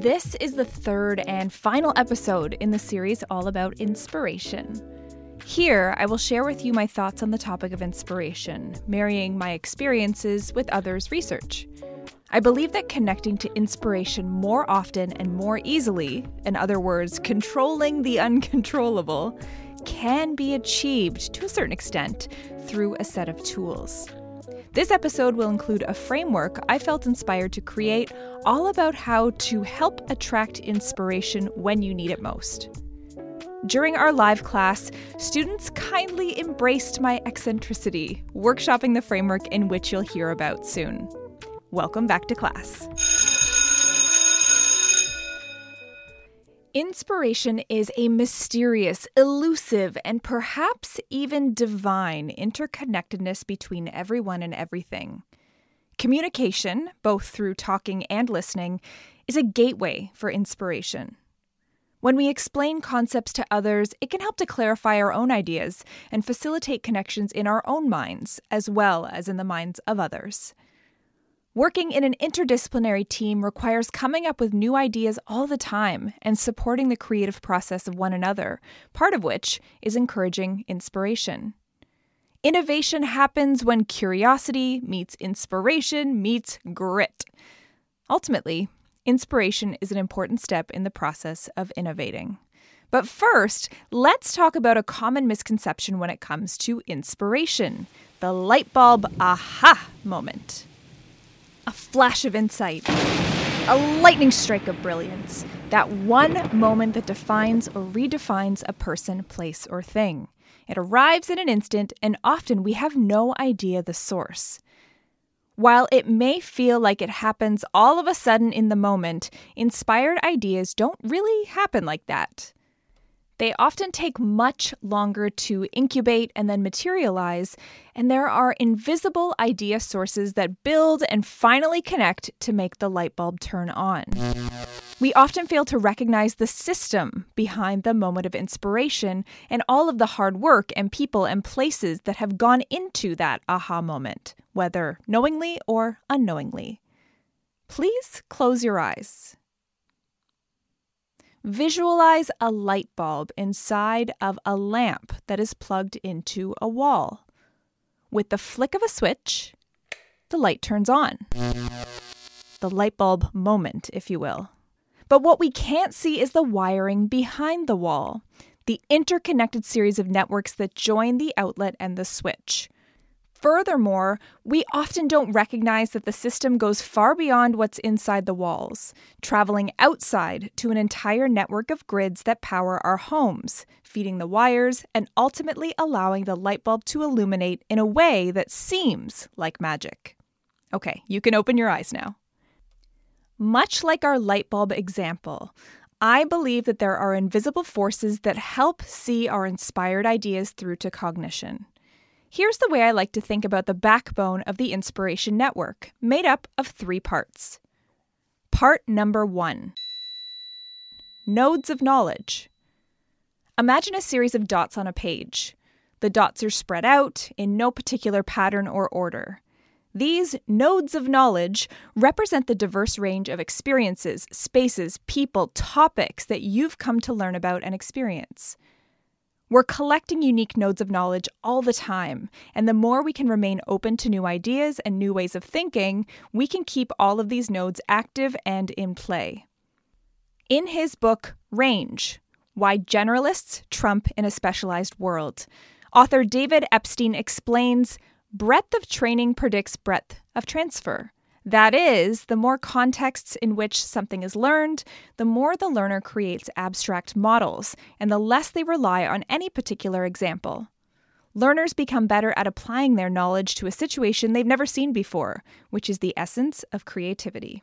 This is the third and final episode in the series all about inspiration. Here, I will share with you my thoughts on the topic of inspiration, marrying my experiences with others' research. I believe that connecting to inspiration more often and more easily, in other words, controlling the uncontrollable, can be achieved to a certain extent through a set of tools. This episode will include a framework I felt inspired to create, all about how to help attract inspiration when you need it most. During our live class, students kindly embraced my eccentricity, workshopping the framework in which you'll hear about soon. Welcome back to class. Inspiration is a mysterious, elusive, and perhaps even divine interconnectedness between everyone and everything. Communication, both through talking and listening, is a gateway for inspiration. When we explain concepts to others, it can help to clarify our own ideas and facilitate connections in our own minds, as well as in the minds of others. Working in an interdisciplinary team requires coming up with new ideas all the time and supporting the creative process of one another, part of which is encouraging inspiration. Innovation happens when curiosity meets inspiration meets grit. Ultimately, inspiration is an important step in the process of innovating. But first, let's talk about a common misconception when it comes to inspiration the light bulb aha moment a flash of insight, a lightning strike of brilliance, that one moment that defines or redefines a person, place, or thing. It arrives in an instant, and often we have no idea the source. While it may feel like it happens all of a sudden in the moment, inspired ideas don't really happen like that. They often take much longer to incubate and then materialize, and there are invisible idea sources that build and finally connect to make the light bulb turn on. We often fail to recognize the system behind the moment of inspiration and all of the hard work and people and places that have gone into that aha moment, whether knowingly or unknowingly. Please close your eyes. Visualize a light bulb inside of a lamp that is plugged into a wall. With the flick of a switch, the light turns on. The light bulb moment, if you will. But what we can't see is the wiring behind the wall, the interconnected series of networks that join the outlet and the switch. Furthermore, we often don't recognize that the system goes far beyond what's inside the walls, traveling outside to an entire network of grids that power our homes, feeding the wires, and ultimately allowing the light bulb to illuminate in a way that seems like magic. Okay, you can open your eyes now. Much like our light bulb example, I believe that there are invisible forces that help see our inspired ideas through to cognition. Here's the way I like to think about the backbone of the Inspiration Network, made up of three parts. Part number one Nodes of Knowledge. Imagine a series of dots on a page. The dots are spread out in no particular pattern or order. These nodes of knowledge represent the diverse range of experiences, spaces, people, topics that you've come to learn about and experience. We're collecting unique nodes of knowledge all the time, and the more we can remain open to new ideas and new ways of thinking, we can keep all of these nodes active and in play. In his book, Range Why Generalists Triumph in a Specialized World, author David Epstein explains breadth of training predicts breadth of transfer. That is, the more contexts in which something is learned, the more the learner creates abstract models, and the less they rely on any particular example. learners become better at applying their knowledge to a situation they've never seen before, which is the essence of creativity.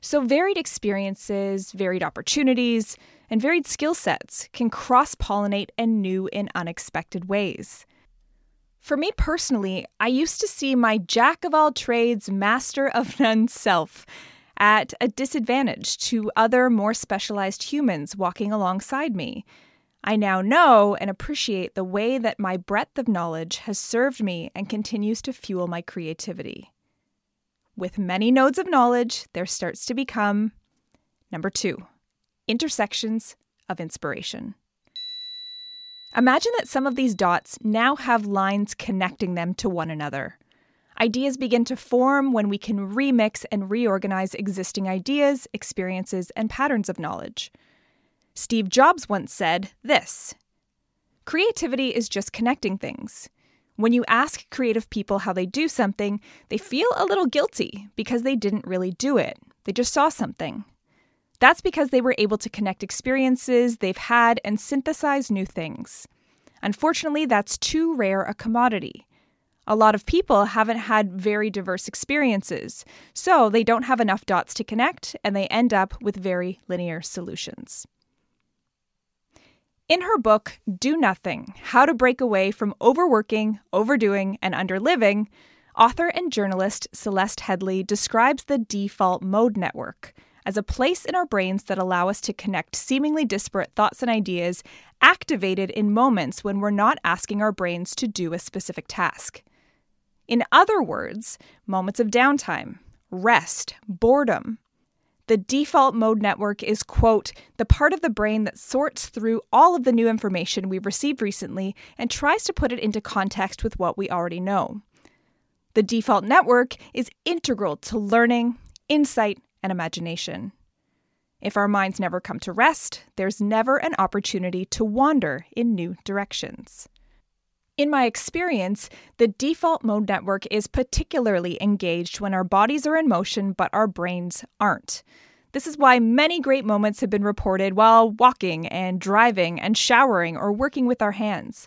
So, varied experiences, varied opportunities, and varied skill sets can cross pollinate in new and unexpected ways. For me personally, I used to see my jack of all trades, master of none self at a disadvantage to other more specialized humans walking alongside me. I now know and appreciate the way that my breadth of knowledge has served me and continues to fuel my creativity. With many nodes of knowledge, there starts to become number two, intersections of inspiration. Imagine that some of these dots now have lines connecting them to one another. Ideas begin to form when we can remix and reorganize existing ideas, experiences, and patterns of knowledge. Steve Jobs once said this Creativity is just connecting things. When you ask creative people how they do something, they feel a little guilty because they didn't really do it. They just saw something. That's because they were able to connect experiences they've had and synthesize new things. Unfortunately, that's too rare a commodity. A lot of people haven't had very diverse experiences, so they don't have enough dots to connect and they end up with very linear solutions. In her book, Do Nothing How to Break Away from Overworking, Overdoing, and Underliving, author and journalist Celeste Headlee describes the default mode network as a place in our brains that allow us to connect seemingly disparate thoughts and ideas activated in moments when we're not asking our brains to do a specific task. In other words, moments of downtime, rest, boredom, the default mode network is, quote, the part of the brain that sorts through all of the new information we've received recently and tries to put it into context with what we already know. The default network is integral to learning, insight, and imagination. If our minds never come to rest, there's never an opportunity to wander in new directions. In my experience, the default mode network is particularly engaged when our bodies are in motion but our brains aren't. This is why many great moments have been reported while walking and driving and showering or working with our hands.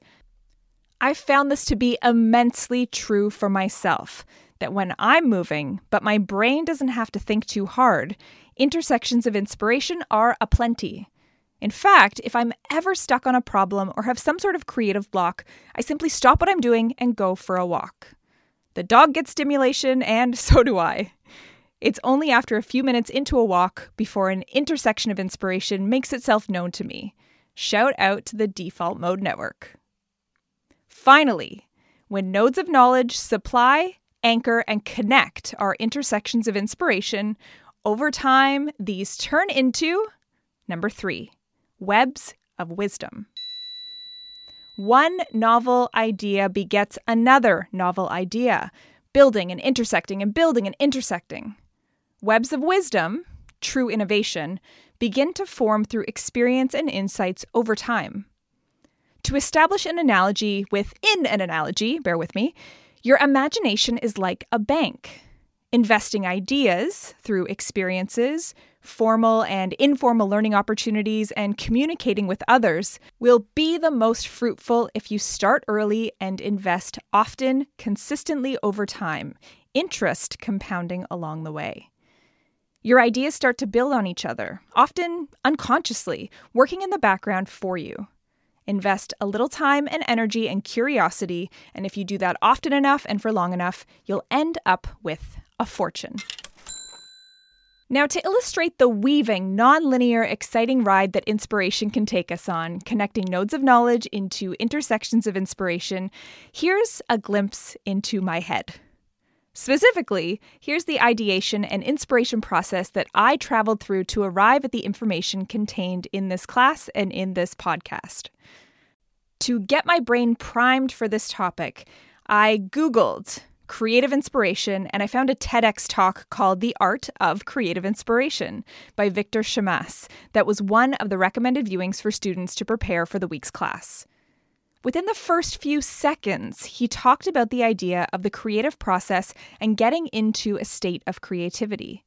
I've found this to be immensely true for myself that when I'm moving, but my brain doesn't have to think too hard, intersections of inspiration are aplenty. In fact, if I'm ever stuck on a problem or have some sort of creative block, I simply stop what I'm doing and go for a walk. The dog gets stimulation, and so do I. It's only after a few minutes into a walk before an intersection of inspiration makes itself known to me. Shout out to the default mode network. Finally, when nodes of knowledge supply, anchor, and connect our intersections of inspiration, over time, these turn into number three webs of wisdom. One novel idea begets another novel idea, building and intersecting and building and intersecting. Webs of wisdom, true innovation, begin to form through experience and insights over time. To establish an analogy within an analogy, bear with me, your imagination is like a bank. Investing ideas through experiences, formal and informal learning opportunities, and communicating with others will be the most fruitful if you start early and invest often, consistently over time, interest compounding along the way. Your ideas start to build on each other, often unconsciously, working in the background for you. Invest a little time and energy and curiosity, and if you do that often enough and for long enough, you'll end up with a fortune. Now, to illustrate the weaving, nonlinear, exciting ride that inspiration can take us on, connecting nodes of knowledge into intersections of inspiration, here's a glimpse into my head. Specifically, here's the ideation and inspiration process that I traveled through to arrive at the information contained in this class and in this podcast. To get my brain primed for this topic, I Googled creative inspiration, and I found a TEDx talk called The Art of Creative Inspiration by Victor Shamas that was one of the recommended viewings for students to prepare for the week's class. Within the first few seconds, he talked about the idea of the creative process and getting into a state of creativity.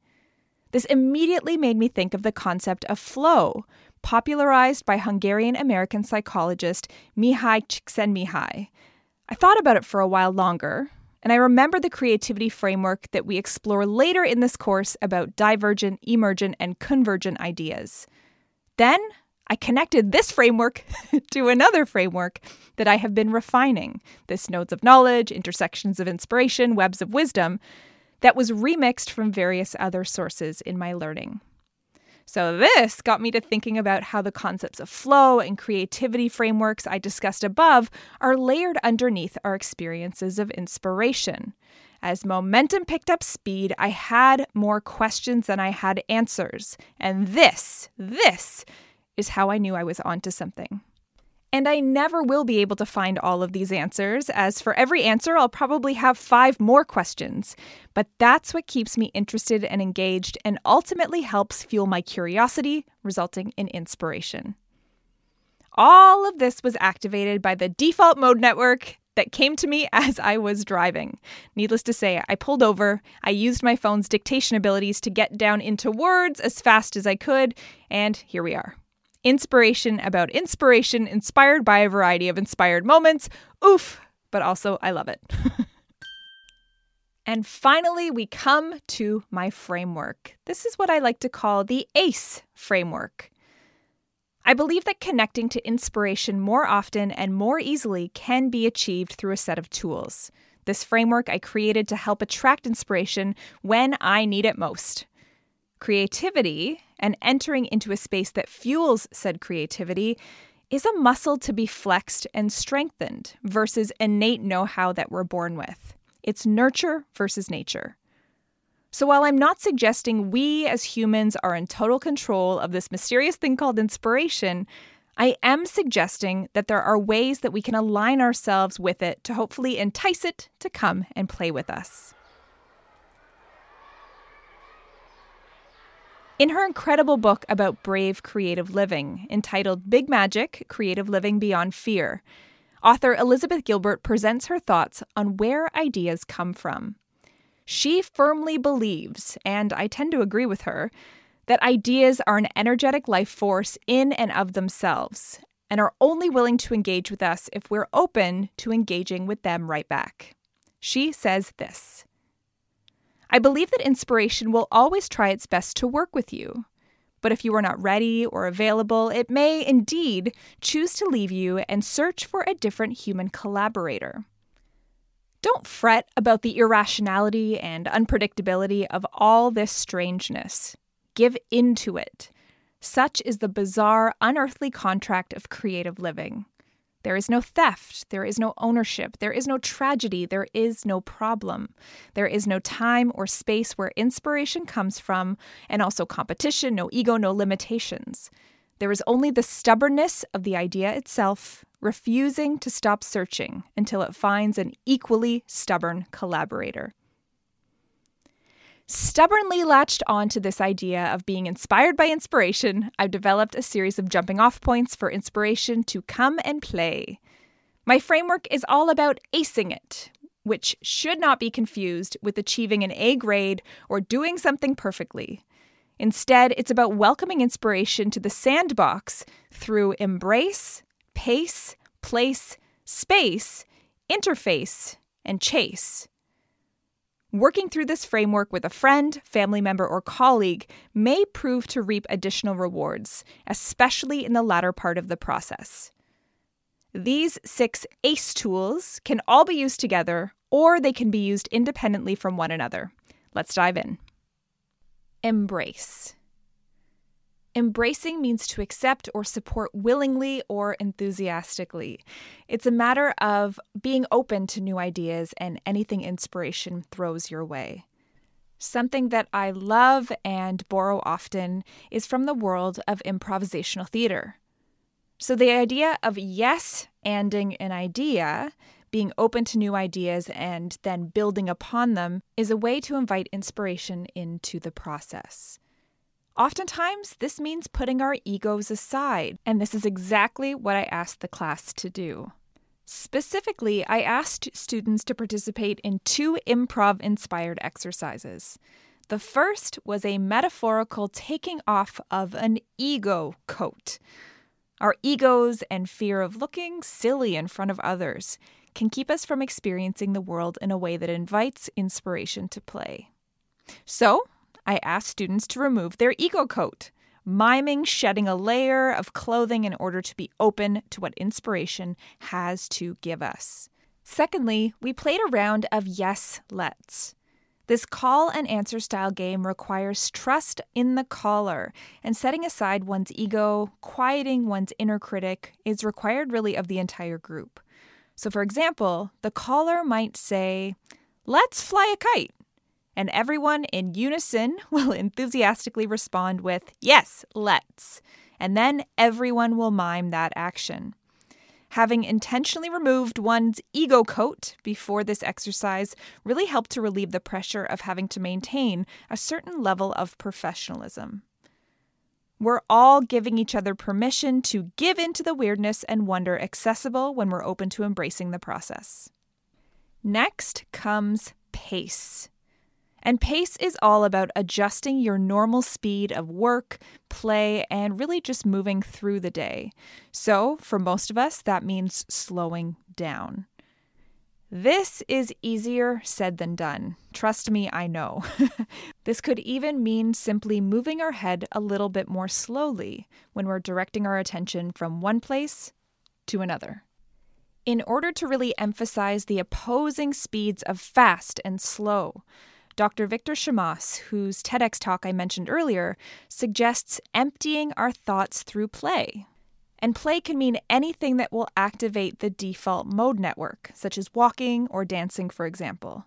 This immediately made me think of the concept of flow, popularized by Hungarian American psychologist Mihaly Csikszentmihalyi. I thought about it for a while longer, and I remember the creativity framework that we explore later in this course about divergent, emergent, and convergent ideas. Then I connected this framework to another framework that I have been refining this nodes of knowledge, intersections of inspiration, webs of wisdom that was remixed from various other sources in my learning. So, this got me to thinking about how the concepts of flow and creativity frameworks I discussed above are layered underneath our experiences of inspiration. As momentum picked up speed, I had more questions than I had answers. And this, this is how I knew I was onto something. And I never will be able to find all of these answers, as for every answer, I'll probably have five more questions. But that's what keeps me interested and engaged and ultimately helps fuel my curiosity, resulting in inspiration. All of this was activated by the default mode network that came to me as I was driving. Needless to say, I pulled over, I used my phone's dictation abilities to get down into words as fast as I could, and here we are inspiration about inspiration inspired by a variety of inspired moments. Oof, but also I love it. and finally, we come to my framework. This is what I like to call the ACE framework. I believe that connecting to inspiration more often and more easily can be achieved through a set of tools. This framework I created to help attract inspiration when I need it most. Creativity and entering into a space that fuels said creativity is a muscle to be flexed and strengthened versus innate know how that we're born with. It's nurture versus nature. So, while I'm not suggesting we as humans are in total control of this mysterious thing called inspiration, I am suggesting that there are ways that we can align ourselves with it to hopefully entice it to come and play with us. In her incredible book about brave creative living, entitled Big Magic Creative Living Beyond Fear, author Elizabeth Gilbert presents her thoughts on where ideas come from. She firmly believes, and I tend to agree with her, that ideas are an energetic life force in and of themselves and are only willing to engage with us if we're open to engaging with them right back. She says this I believe that inspiration will always try its best to work with you. But if you are not ready or available, it may indeed choose to leave you and search for a different human collaborator. Don't fret about the irrationality and unpredictability of all this strangeness. Give in to it. Such is the bizarre, unearthly contract of creative living. There is no theft. There is no ownership. There is no tragedy. There is no problem. There is no time or space where inspiration comes from, and also competition, no ego, no limitations. There is only the stubbornness of the idea itself, refusing to stop searching until it finds an equally stubborn collaborator stubbornly latched on to this idea of being inspired by inspiration, I've developed a series of jumping off points for inspiration to come and play. My framework is all about acing it, which should not be confused with achieving an A grade or doing something perfectly. Instead, it's about welcoming inspiration to the sandbox through embrace, pace, place, space, interface, and chase. Working through this framework with a friend, family member, or colleague may prove to reap additional rewards, especially in the latter part of the process. These six ACE tools can all be used together, or they can be used independently from one another. Let's dive in. Embrace. Embracing means to accept or support willingly or enthusiastically. It's a matter of being open to new ideas and anything inspiration throws your way. Something that I love and borrow often is from the world of improvisational theater. So, the idea of yes anding an idea, being open to new ideas, and then building upon them is a way to invite inspiration into the process. Oftentimes, this means putting our egos aside, and this is exactly what I asked the class to do. Specifically, I asked students to participate in two improv inspired exercises. The first was a metaphorical taking off of an ego coat. Our egos and fear of looking silly in front of others can keep us from experiencing the world in a way that invites inspiration to play. So, I asked students to remove their ego coat, miming shedding a layer of clothing in order to be open to what inspiration has to give us. Secondly, we played a round of yes, let's. This call and answer style game requires trust in the caller, and setting aside one's ego, quieting one's inner critic is required really of the entire group. So, for example, the caller might say, Let's fly a kite. And everyone in unison will enthusiastically respond with, Yes, let's. And then everyone will mime that action. Having intentionally removed one's ego coat before this exercise really helped to relieve the pressure of having to maintain a certain level of professionalism. We're all giving each other permission to give into the weirdness and wonder accessible when we're open to embracing the process. Next comes pace. And pace is all about adjusting your normal speed of work, play, and really just moving through the day. So, for most of us, that means slowing down. This is easier said than done. Trust me, I know. this could even mean simply moving our head a little bit more slowly when we're directing our attention from one place to another. In order to really emphasize the opposing speeds of fast and slow, Dr. Victor Shamas, whose TEDx talk I mentioned earlier, suggests emptying our thoughts through play. And play can mean anything that will activate the default mode network, such as walking or dancing, for example.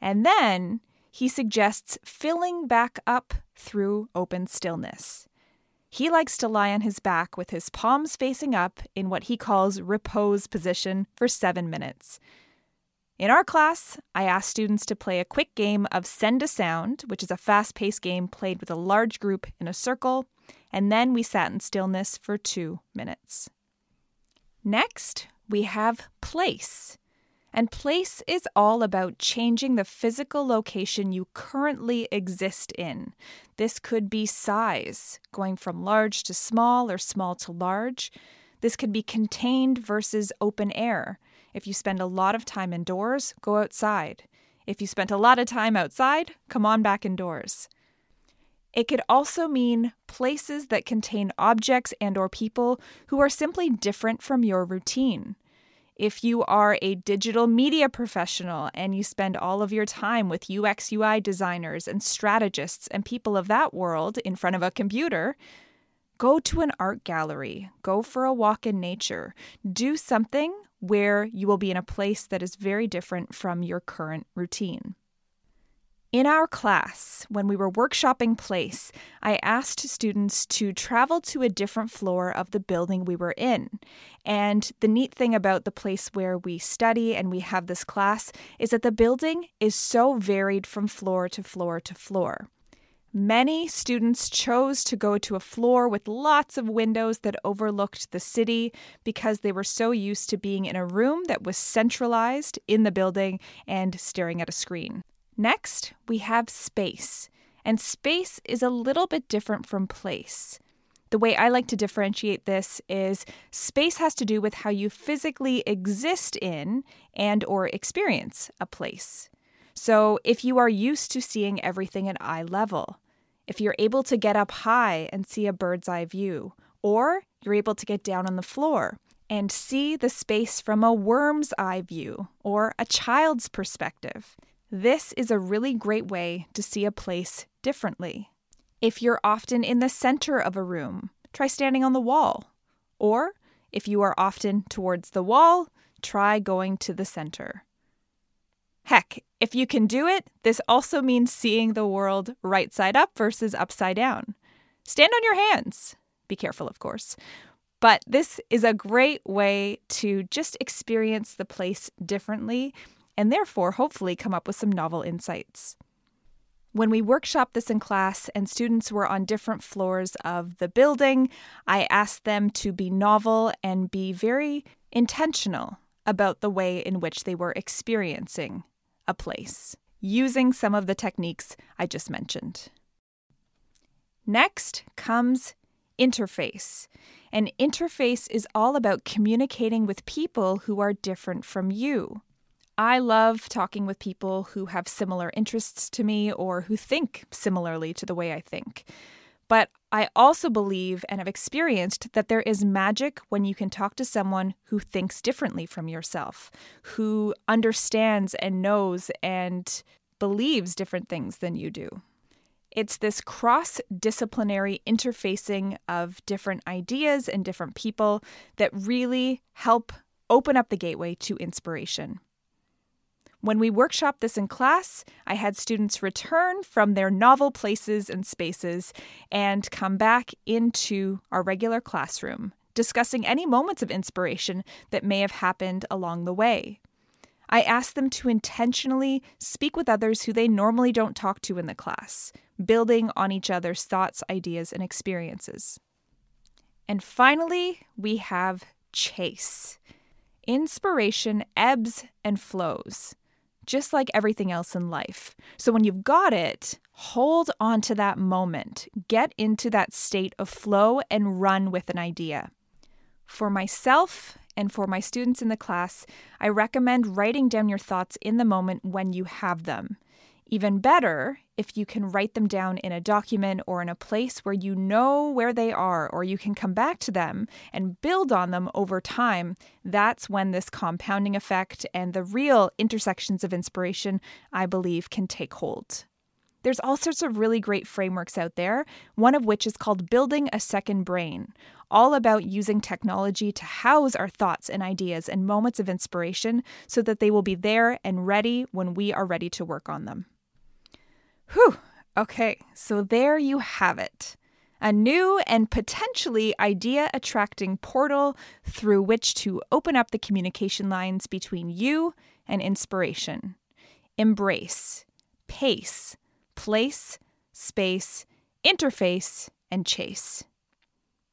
And then he suggests filling back up through open stillness. He likes to lie on his back with his palms facing up in what he calls repose position for seven minutes. In our class, I asked students to play a quick game of Send a Sound, which is a fast paced game played with a large group in a circle, and then we sat in stillness for two minutes. Next, we have place. And place is all about changing the physical location you currently exist in. This could be size, going from large to small or small to large. This could be contained versus open air. If you spend a lot of time indoors, go outside. If you spent a lot of time outside, come on back indoors. It could also mean places that contain objects and or people who are simply different from your routine. If you are a digital media professional and you spend all of your time with UX UI designers and strategists and people of that world in front of a computer, go to an art gallery, go for a walk in nature, do something where you will be in a place that is very different from your current routine. In our class, when we were workshopping place, I asked students to travel to a different floor of the building we were in. And the neat thing about the place where we study and we have this class is that the building is so varied from floor to floor to floor. Many students chose to go to a floor with lots of windows that overlooked the city because they were so used to being in a room that was centralized in the building and staring at a screen. Next, we have space. And space is a little bit different from place. The way I like to differentiate this is space has to do with how you physically exist in and or experience a place. So, if you are used to seeing everything at eye level, if you're able to get up high and see a bird's eye view, or you're able to get down on the floor and see the space from a worm's eye view or a child's perspective. This is a really great way to see a place differently. If you're often in the center of a room, try standing on the wall. Or if you are often towards the wall, try going to the center. Heck, if you can do it, this also means seeing the world right side up versus upside down. Stand on your hands. Be careful, of course. But this is a great way to just experience the place differently and therefore hopefully come up with some novel insights. When we workshopped this in class and students were on different floors of the building, I asked them to be novel and be very intentional about the way in which they were experiencing a place. using some of the techniques I just mentioned. Next comes interface. An interface is all about communicating with people who are different from you. I love talking with people who have similar interests to me or who think similarly to the way I think. But I also believe and have experienced that there is magic when you can talk to someone who thinks differently from yourself, who understands and knows and believes different things than you do. It's this cross disciplinary interfacing of different ideas and different people that really help open up the gateway to inspiration. When we workshopped this in class, I had students return from their novel places and spaces and come back into our regular classroom, discussing any moments of inspiration that may have happened along the way. I asked them to intentionally speak with others who they normally don't talk to in the class, building on each other's thoughts, ideas, and experiences. And finally, we have chase. Inspiration ebbs and flows just like everything else in life. So when you've got it, hold on to that moment, get into that state of flow, and run with an idea. For myself and for my students in the class, I recommend writing down your thoughts in the moment when you have them. Even better, if you can write them down in a document or in a place where you know where they are, or you can come back to them and build on them over time, that's when this compounding effect and the real intersections of inspiration, I believe, can take hold. There's all sorts of really great frameworks out there, one of which is called Building a Second Brain, all about using technology to house our thoughts and ideas and moments of inspiration so that they will be there and ready when we are ready to work on them. Whew. Okay, so there you have it. A new and potentially idea attracting portal through which to open up the communication lines between you and inspiration. Embrace, pace, place, space, interface, and chase.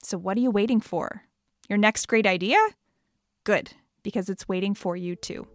So, what are you waiting for? Your next great idea? Good, because it's waiting for you too.